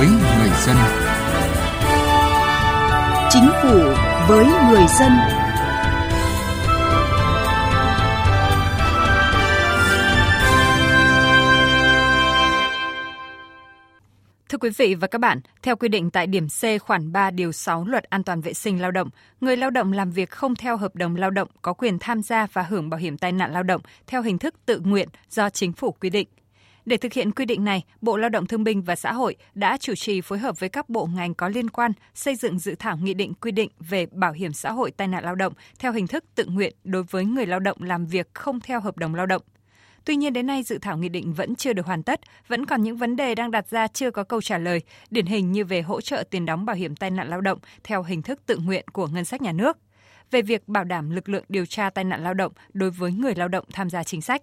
với người dân. Chính phủ với người dân. Thưa quý vị và các bạn, theo quy định tại điểm C khoản 3 điều 6 Luật An toàn vệ sinh lao động, người lao động làm việc không theo hợp đồng lao động có quyền tham gia và hưởng bảo hiểm tai nạn lao động theo hình thức tự nguyện do chính phủ quy định. Để thực hiện quy định này, Bộ Lao động Thương binh và Xã hội đã chủ trì phối hợp với các bộ ngành có liên quan xây dựng dự thảo nghị định quy định về bảo hiểm xã hội tai nạn lao động theo hình thức tự nguyện đối với người lao động làm việc không theo hợp đồng lao động. Tuy nhiên đến nay dự thảo nghị định vẫn chưa được hoàn tất, vẫn còn những vấn đề đang đặt ra chưa có câu trả lời, điển hình như về hỗ trợ tiền đóng bảo hiểm tai nạn lao động theo hình thức tự nguyện của ngân sách nhà nước, về việc bảo đảm lực lượng điều tra tai nạn lao động đối với người lao động tham gia chính sách.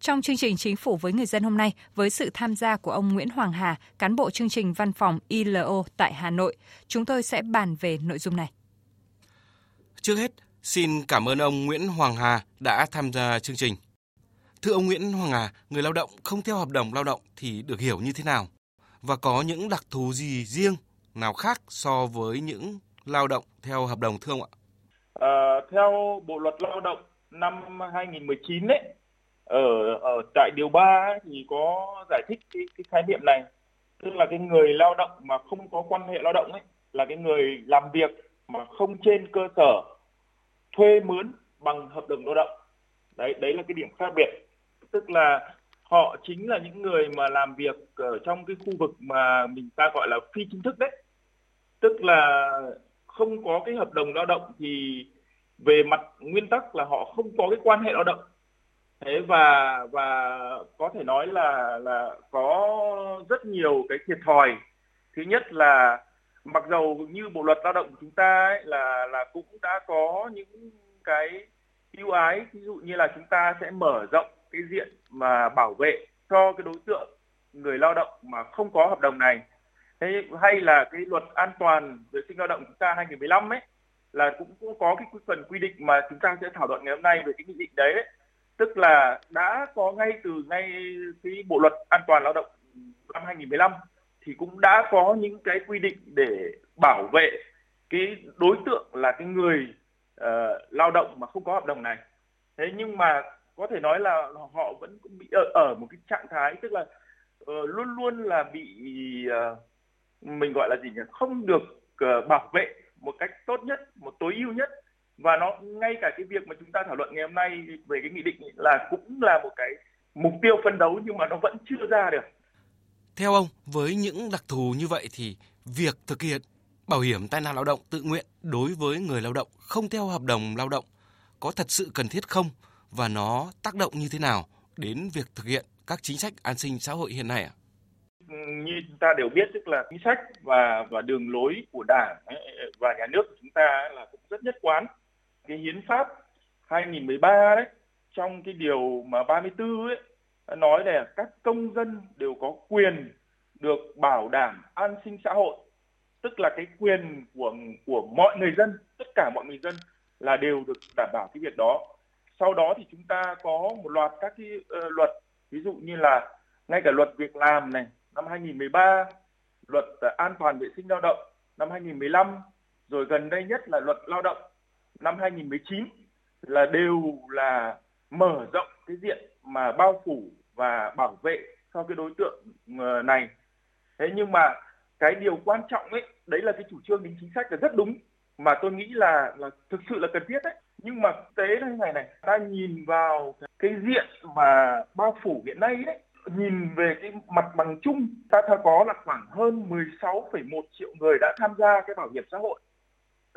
Trong chương trình Chính phủ với người dân hôm nay, với sự tham gia của ông Nguyễn Hoàng Hà, cán bộ chương trình văn phòng ILO tại Hà Nội, chúng tôi sẽ bàn về nội dung này. Trước hết, xin cảm ơn ông Nguyễn Hoàng Hà đã tham gia chương trình. Thưa ông Nguyễn Hoàng Hà, người lao động không theo hợp đồng lao động thì được hiểu như thế nào? Và có những đặc thù gì riêng nào khác so với những lao động theo hợp đồng thưa ông ạ? À, theo Bộ luật Lao động năm 2019 đấy, ở ở tại điều 3 thì có giải thích cái, cái khái niệm này. Tức là cái người lao động mà không có quan hệ lao động ấy là cái người làm việc mà không trên cơ sở thuê mướn bằng hợp đồng lao động. Đấy đấy là cái điểm khác biệt. Tức là họ chính là những người mà làm việc ở trong cái khu vực mà mình ta gọi là phi chính thức đấy. Tức là không có cái hợp đồng lao động thì về mặt nguyên tắc là họ không có cái quan hệ lao động thế và và có thể nói là là có rất nhiều cái thiệt thòi. Thứ nhất là mặc dầu như bộ luật lao động của chúng ta ấy, là là cũng đã có những cái ưu ái ví dụ như là chúng ta sẽ mở rộng cái diện mà bảo vệ cho cái đối tượng người lao động mà không có hợp đồng này. Thế hay là cái luật an toàn vệ sinh lao động chúng ta 2015 ấy là cũng, cũng có cái phần quy định mà chúng ta sẽ thảo luận ngày hôm nay về cái nghị định đấy ấy tức là đã có ngay từ ngay cái bộ luật an toàn lao động năm 2015 thì cũng đã có những cái quy định để bảo vệ cái đối tượng là cái người uh, lao động mà không có hợp đồng này. Thế nhưng mà có thể nói là họ vẫn bị ở, ở một cái trạng thái tức là uh, luôn luôn là bị uh, mình gọi là gì nhỉ? Không được uh, bảo vệ một cách tốt nhất một tối ưu nhất và nó ngay cả cái việc mà chúng ta thảo luận ngày hôm nay về cái nghị định là cũng là một cái mục tiêu phân đấu nhưng mà nó vẫn chưa ra được. Theo ông, với những đặc thù như vậy thì việc thực hiện bảo hiểm tai nạn lao động tự nguyện đối với người lao động không theo hợp đồng lao động có thật sự cần thiết không và nó tác động như thế nào đến việc thực hiện các chính sách an sinh xã hội hiện nay ạ? Như chúng ta đều biết tức là chính sách và và đường lối của Đảng và nhà nước của chúng ta là cũng rất nhất quán cái hiến pháp 2013 đấy trong cái điều mà 34 ấy nói là các công dân đều có quyền được bảo đảm an sinh xã hội tức là cái quyền của của mọi người dân tất cả mọi người dân là đều được đảm bảo cái việc đó. Sau đó thì chúng ta có một loạt các cái uh, luật ví dụ như là ngay cả luật việc làm này năm 2013 luật uh, an toàn vệ sinh lao động năm 2015 rồi gần đây nhất là luật lao động năm 2019 là đều là mở rộng cái diện mà bao phủ và bảo vệ cho cái đối tượng ờ, này. Thế nhưng mà cái điều quan trọng ấy, đấy là cái chủ trương đính chính sách là rất đúng mà tôi nghĩ là là thực sự là cần thiết đấy. Nhưng mà thực tế như này này, ta nhìn vào cái diện mà bao phủ hiện nay đấy, nhìn về cái mặt bằng chung ta có là khoảng hơn 16,1 triệu người đã tham gia cái bảo hiểm xã hội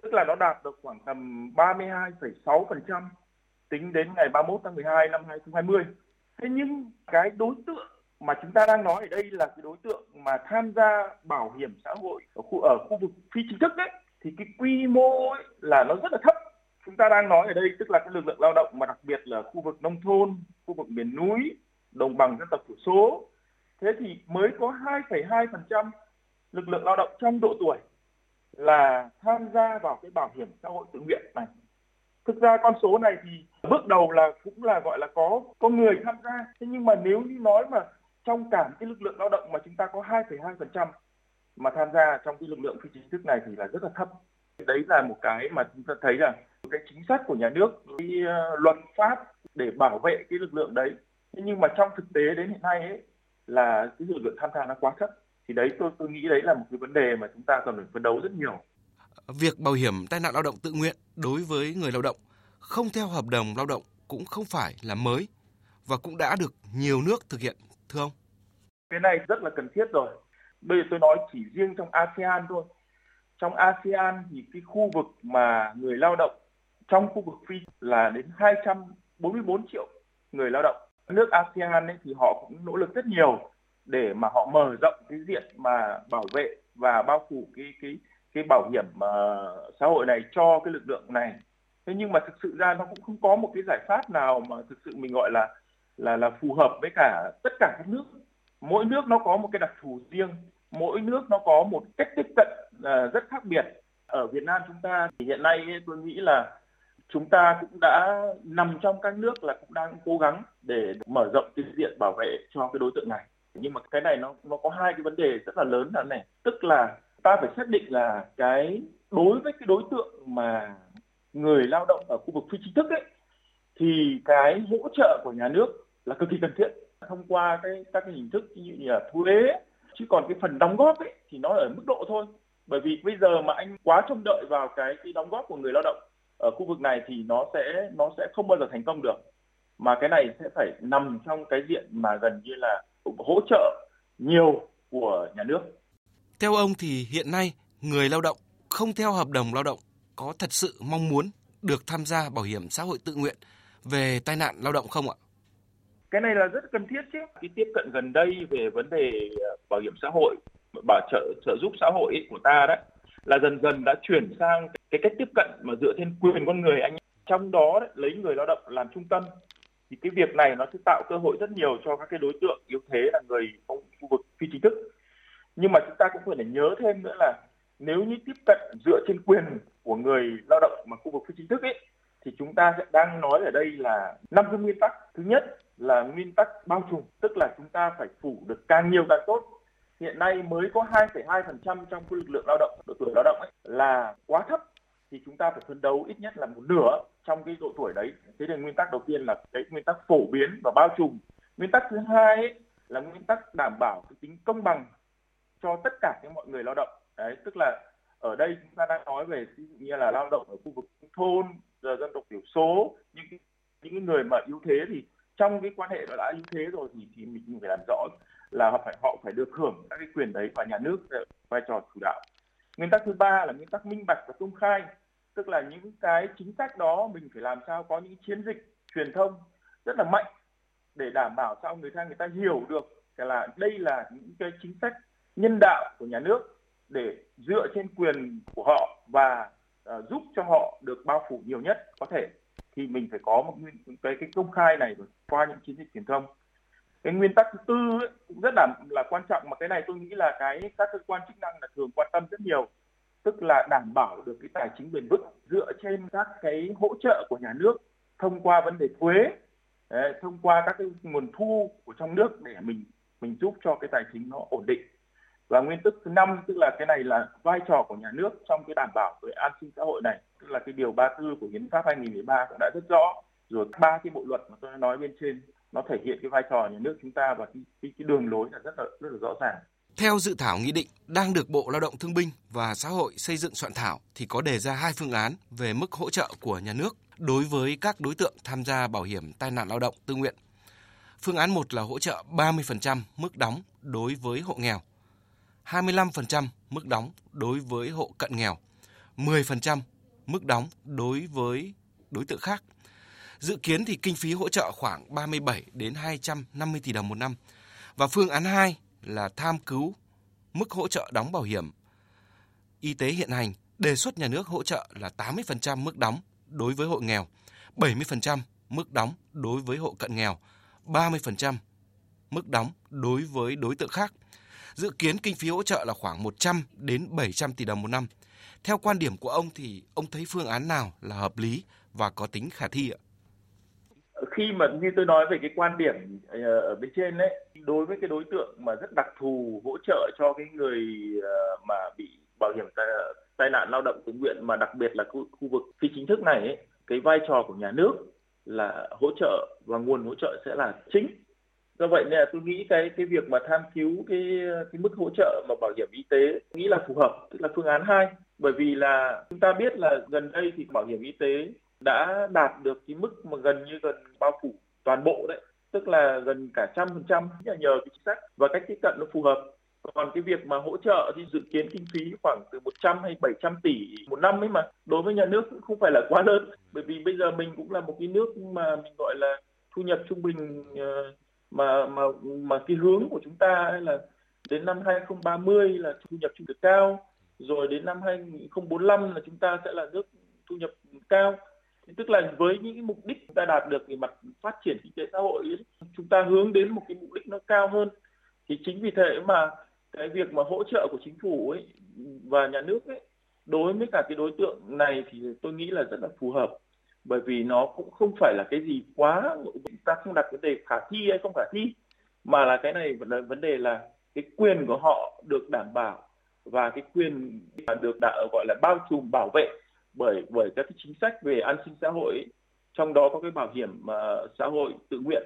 tức là nó đạt được khoảng tầm 32,6% tính đến ngày 31 tháng 12 năm 2020. Thế nhưng cái đối tượng mà chúng ta đang nói ở đây là cái đối tượng mà tham gia bảo hiểm xã hội ở khu ở khu vực phi chính thức đấy thì cái quy mô ấy là nó rất là thấp. Chúng ta đang nói ở đây tức là cái lực lượng lao động mà đặc biệt là khu vực nông thôn, khu vực miền núi, đồng bằng dân tộc thiểu số. Thế thì mới có 2,2% lực lượng lao động trong độ tuổi là tham gia vào cái bảo hiểm xã hội tự nguyện này thực ra con số này thì bước đầu là cũng là gọi là có có người tham gia thế nhưng mà nếu như nói mà trong cả cái lực lượng lao động mà chúng ta có 2,2% mà tham gia trong cái lực lượng phi chính thức này thì là rất là thấp. Đấy là một cái mà chúng ta thấy là cái chính sách của nhà nước, cái ờ, luật pháp để bảo vệ cái lực lượng đấy. Nhưng mà trong thực tế đến hiện nay ấy, là cái lực lượng tham gia nó quá thấp. Thì đấy tôi tôi nghĩ đấy là một cái vấn đề mà chúng ta cần phải phấn đấu rất nhiều. Việc bảo hiểm tai nạn lao động tự nguyện đối với người lao động không theo hợp đồng lao động cũng không phải là mới và cũng đã được nhiều nước thực hiện, thưa ông? Cái này rất là cần thiết rồi. Bây giờ tôi nói chỉ riêng trong ASEAN thôi. Trong ASEAN thì cái khu vực mà người lao động trong khu vực phi là đến 244 triệu người lao động. Nước ASEAN ấy thì họ cũng nỗ lực rất nhiều để mà họ mở rộng cái diện mà bảo vệ và bao phủ cái cái cái bảo hiểm uh, xã hội này cho cái lực lượng này. Thế nhưng mà thực sự ra nó cũng không có một cái giải pháp nào mà thực sự mình gọi là là là phù hợp với cả tất cả các nước. Mỗi nước nó có một cái đặc thù riêng mỗi nước nó có một cách tiếp cận uh, rất khác biệt. Ở Việt Nam chúng ta thì hiện nay tôi nghĩ là chúng ta cũng đã nằm trong các nước là cũng đang cố gắng để mở rộng cái diện bảo vệ cho cái đối tượng này nhưng mà cái này nó nó có hai cái vấn đề rất là lớn là này. Tức là ta phải xác định là cái, đối với cái đối tượng mà người lao động ở khu vực phi chính thức ấy, thì cái hỗ trợ của nhà nước là cực kỳ cần thiết. Thông qua cái, các cái hình thức như là thuế chứ còn cái phần đóng góp ấy thì nó ở mức độ thôi. Bởi vì bây giờ mà anh quá trông đợi vào cái cái đóng góp của người lao động ở khu vực này thì nó sẽ nó sẽ không bao giờ thành công được. Mà cái này sẽ phải nằm trong cái diện mà gần như là hỗ trợ nhiều của nhà nước. Theo ông thì hiện nay người lao động không theo hợp đồng lao động có thật sự mong muốn được tham gia bảo hiểm xã hội tự nguyện về tai nạn lao động không ạ? cái này là rất cần thiết chứ cái tiếp cận gần đây về vấn đề ờ, bảo hiểm xã hội bảo trợ trợ giúp xã hội của ta đấy là dần dần đã chuyển sang cái cách tiếp cận mà dựa trên quyền con người anh trong đó đấy, lấy người lao động làm trung tâm thì cái việc này nó sẽ tạo cơ hội rất nhiều cho các cái đối tượng yếu thế là người trong khu vực phi chính thức. Nhưng mà chúng ta cũng phải nhớ thêm nữa là nếu như tiếp cận dựa trên quyền của người lao động mà khu vực phi chính thức ấy thì chúng ta sẽ đang nói ở đây là năm cái nguyên tắc. Thứ nhất là nguyên tắc bao trùm, tức là chúng ta phải phủ được càng nhiều càng tốt. Hiện nay mới có 2,2% trong lực lượng lao động, độ tuổi lao động ấy, là quá thấp thì chúng ta phải phấn đấu ít nhất là một nửa trong cái độ tuổi đấy. Thế thì nguyên tắc đầu tiên là cái nguyên tắc phổ biến và bao trùm. Nguyên tắc thứ hai ấy, là nguyên tắc đảm bảo cái tính công bằng cho tất cả những mọi người lao động. Đấy, tức là ở đây chúng ta đang nói về ví dụ như là lao động ở khu vực thôn, dân tộc thiểu số, những những người mà yếu thế thì trong cái quan hệ đã yếu thế rồi thì thì mình phải làm rõ là họ phải họ phải được hưởng các cái quyền đấy và nhà nước vai trò chủ đạo nguyên tắc thứ ba là nguyên tắc minh bạch và công khai tức là những cái chính sách đó mình phải làm sao có những chiến dịch truyền thông rất là mạnh để đảm bảo sao người ta người ta hiểu được là đây là những cái chính sách nhân đạo của nhà nước để dựa trên quyền của họ và uh, giúp cho họ được bao phủ nhiều nhất có thể. Thì mình phải có một cái cái công khai này qua những chiến dịch truyền thông. Cái nguyên tắc thứ tư ấy, cũng rất là là quan trọng mà cái này tôi nghĩ là cái các cơ quan chức năng là thường quan tâm rất nhiều tức là đảm bảo được cái tài chính bền vững dựa trên các cái hỗ trợ của nhà nước thông qua vấn đề thuế thông qua các cái nguồn thu của trong nước để mình mình giúp cho cái tài chính nó ổn định. Và nguyên tắc thứ năm tức là cái này là vai trò của nhà nước trong cái đảm bảo về an sinh xã hội này. Tức là cái điều 34 của hiến pháp 2013 cũng đã rất rõ. Rồi ba cái bộ luật mà tôi nói bên trên nó thể hiện cái vai trò nhà nước chúng ta và cái, cái, cái đường lối là rất là rất là rõ ràng. Theo dự thảo nghị định đang được Bộ Lao động Thương binh và Xã hội xây dựng soạn thảo thì có đề ra hai phương án về mức hỗ trợ của nhà nước đối với các đối tượng tham gia bảo hiểm tai nạn lao động tự nguyện. Phương án 1 là hỗ trợ 30% mức đóng đối với hộ nghèo, 25% mức đóng đối với hộ cận nghèo, 10% mức đóng đối với đối tượng khác. Dự kiến thì kinh phí hỗ trợ khoảng 37 đến 250 tỷ đồng một năm. Và phương án 2 là tham cứu mức hỗ trợ đóng bảo hiểm y tế hiện hành, đề xuất nhà nước hỗ trợ là 80% mức đóng đối với hộ nghèo, 70% mức đóng đối với hộ cận nghèo, 30% mức đóng đối với đối tượng khác. Dự kiến kinh phí hỗ trợ là khoảng 100 đến 700 tỷ đồng một năm. Theo quan điểm của ông thì ông thấy phương án nào là hợp lý và có tính khả thi ạ? Khi mà như tôi nói về cái quan điểm ờ, ở bên trên đấy đối với cái đối tượng mà rất đặc thù hỗ trợ cho cái người ờ, mà bị bảo hiểm tai, tai nạn lao động tự nguyện mà đặc biệt là khu, khu vực phi chính thức này ấy, cái vai trò của nhà nước là hỗ trợ và nguồn hỗ trợ sẽ là chính. Do vậy nên là tôi nghĩ cái cái việc mà tham cứu cái cái mức hỗ trợ mà bảo hiểm y tế nghĩ là phù hợp tức là phương án 2 bởi vì là chúng ta biết là gần đây thì bảo hiểm y tế đã đạt được cái mức mà gần như gần bao phủ toàn bộ đấy, tức là gần cả trăm phần trăm nhờ cái chính sách và cách tiếp cận nó phù hợp. Còn cái việc mà hỗ trợ thì dự kiến kinh phí khoảng từ 100 hay 700 tỷ một năm ấy mà, đối với nhà nước cũng không phải là quá lớn. Bởi vì bây giờ mình cũng là một cái nước mà mình gọi là thu nhập trung bình ờ, mà mà mà cái hướng của chúng ta là đến năm 2030 là thu nhập trung bình cao, rồi đến năm 2045 là chúng ta sẽ là nước thu nhập cao tức là với những mục đích chúng ta đạt được về mặt phát triển kinh tế xã hội ấy, chúng ta hướng đến một cái mục đích nó cao hơn. Thì chính vì thế mà cái việc mà hỗ trợ của chính phủ ấy và nhà nước ấy đối với cả cái đối tượng này thì tôi nghĩ là rất là phù hợp. Bởi vì nó cũng không phải là cái gì quá chúng ta không đặt vấn đề khả thi hay không khả thi mà là cái này là vấn đề là cái quyền của họ được đảm bảo và cái quyền được đã, gọi là bao trùm bảo vệ bởi bởi các cái chính sách về an sinh xã hội trong đó có cái bảo hiểm uh, xã hội tự nguyện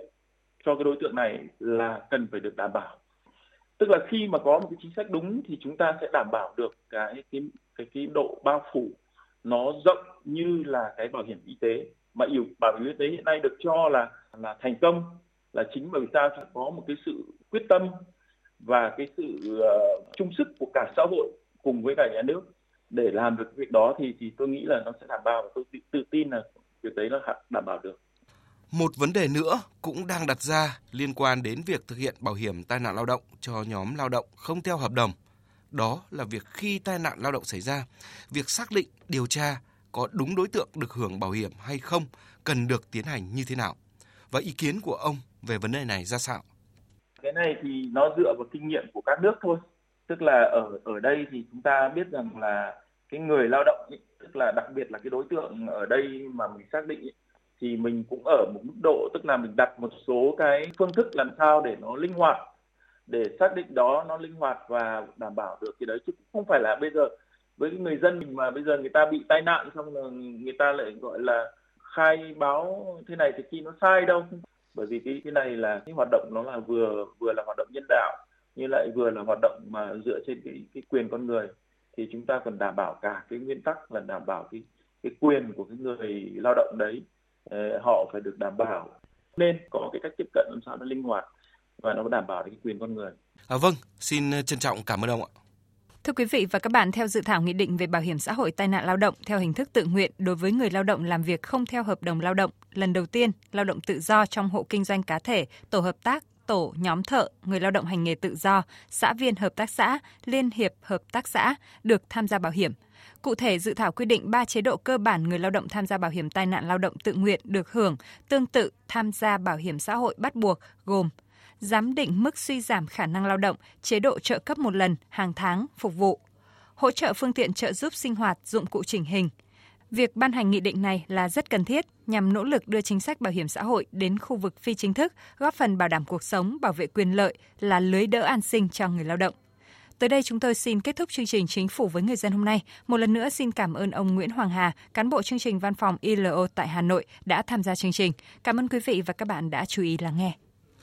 cho cái đối tượng này là cần phải được đảm bảo. Tức là khi mà có một cái chính sách đúng thì chúng ta sẽ đảm bảo được cái cái cái, cái độ bao phủ nó rộng như là cái bảo hiểm y tế. Mà yêu bảo hiểm y tế hiện nay được cho là là thành công là chính bởi vì sao có một cái sự quyết tâm và cái sự uh, chung sức của cả xã hội cùng với cả nhà nước để làm được việc đó thì thì tôi nghĩ là nó sẽ đảm bảo và tôi tự, tự tin là việc đấy nó đảm bảo được. Một vấn đề nữa cũng đang đặt ra liên quan đến việc thực hiện bảo hiểm tai nạn lao động cho nhóm lao động không theo hợp đồng. Đó là việc khi tai nạn lao động xảy ra, việc xác định, điều tra có đúng đối tượng được hưởng bảo hiểm hay không cần được tiến hành như thế nào. Và ý kiến của ông về vấn đề này ra sao? Cái này thì nó dựa vào kinh nghiệm của các nước thôi tức là ở ở đây thì chúng ta biết rằng là cái người lao động ý, tức là đặc biệt là cái đối tượng ở đây mà mình xác định ý, thì mình cũng ở một mức độ tức là mình đặt một số cái phương thức làm sao để nó linh hoạt. Để xác định đó nó linh hoạt và đảm bảo được cái đấy chứ không phải là bây giờ với cái người dân mình mà bây giờ người ta bị tai nạn xong là người ta lại gọi là khai báo thế này thì khi nó sai đâu. Bởi vì cái cái này là cái hoạt động nó là vừa vừa là hoạt động nhân đạo như lại vừa là hoạt động mà dựa trên cái, cái quyền con người thì chúng ta cần đảm bảo cả cái nguyên tắc là đảm bảo cái cái quyền của cái người lao động đấy họ phải được đảm bảo nên có cái cách tiếp cận làm sao nó linh hoạt và nó đảm bảo được cái quyền con người. À, vâng, xin trân trọng cảm ơn ông ạ. Thưa quý vị và các bạn, theo dự thảo nghị định về bảo hiểm xã hội tai nạn lao động theo hình thức tự nguyện đối với người lao động làm việc không theo hợp đồng lao động, lần đầu tiên lao động tự do trong hộ kinh doanh cá thể, tổ hợp tác, tổ, nhóm thợ, người lao động hành nghề tự do, xã viên hợp tác xã, liên hiệp hợp tác xã được tham gia bảo hiểm. Cụ thể, dự thảo quy định 3 chế độ cơ bản người lao động tham gia bảo hiểm tai nạn lao động tự nguyện được hưởng tương tự tham gia bảo hiểm xã hội bắt buộc gồm giám định mức suy giảm khả năng lao động, chế độ trợ cấp một lần hàng tháng phục vụ, hỗ trợ phương tiện trợ giúp sinh hoạt, dụng cụ chỉnh hình, Việc ban hành nghị định này là rất cần thiết nhằm nỗ lực đưa chính sách bảo hiểm xã hội đến khu vực phi chính thức, góp phần bảo đảm cuộc sống, bảo vệ quyền lợi là lưới đỡ an sinh cho người lao động. Tới đây chúng tôi xin kết thúc chương trình Chính phủ với người dân hôm nay. Một lần nữa xin cảm ơn ông Nguyễn Hoàng Hà, cán bộ chương trình văn phòng ILO tại Hà Nội đã tham gia chương trình. Cảm ơn quý vị và các bạn đã chú ý lắng nghe.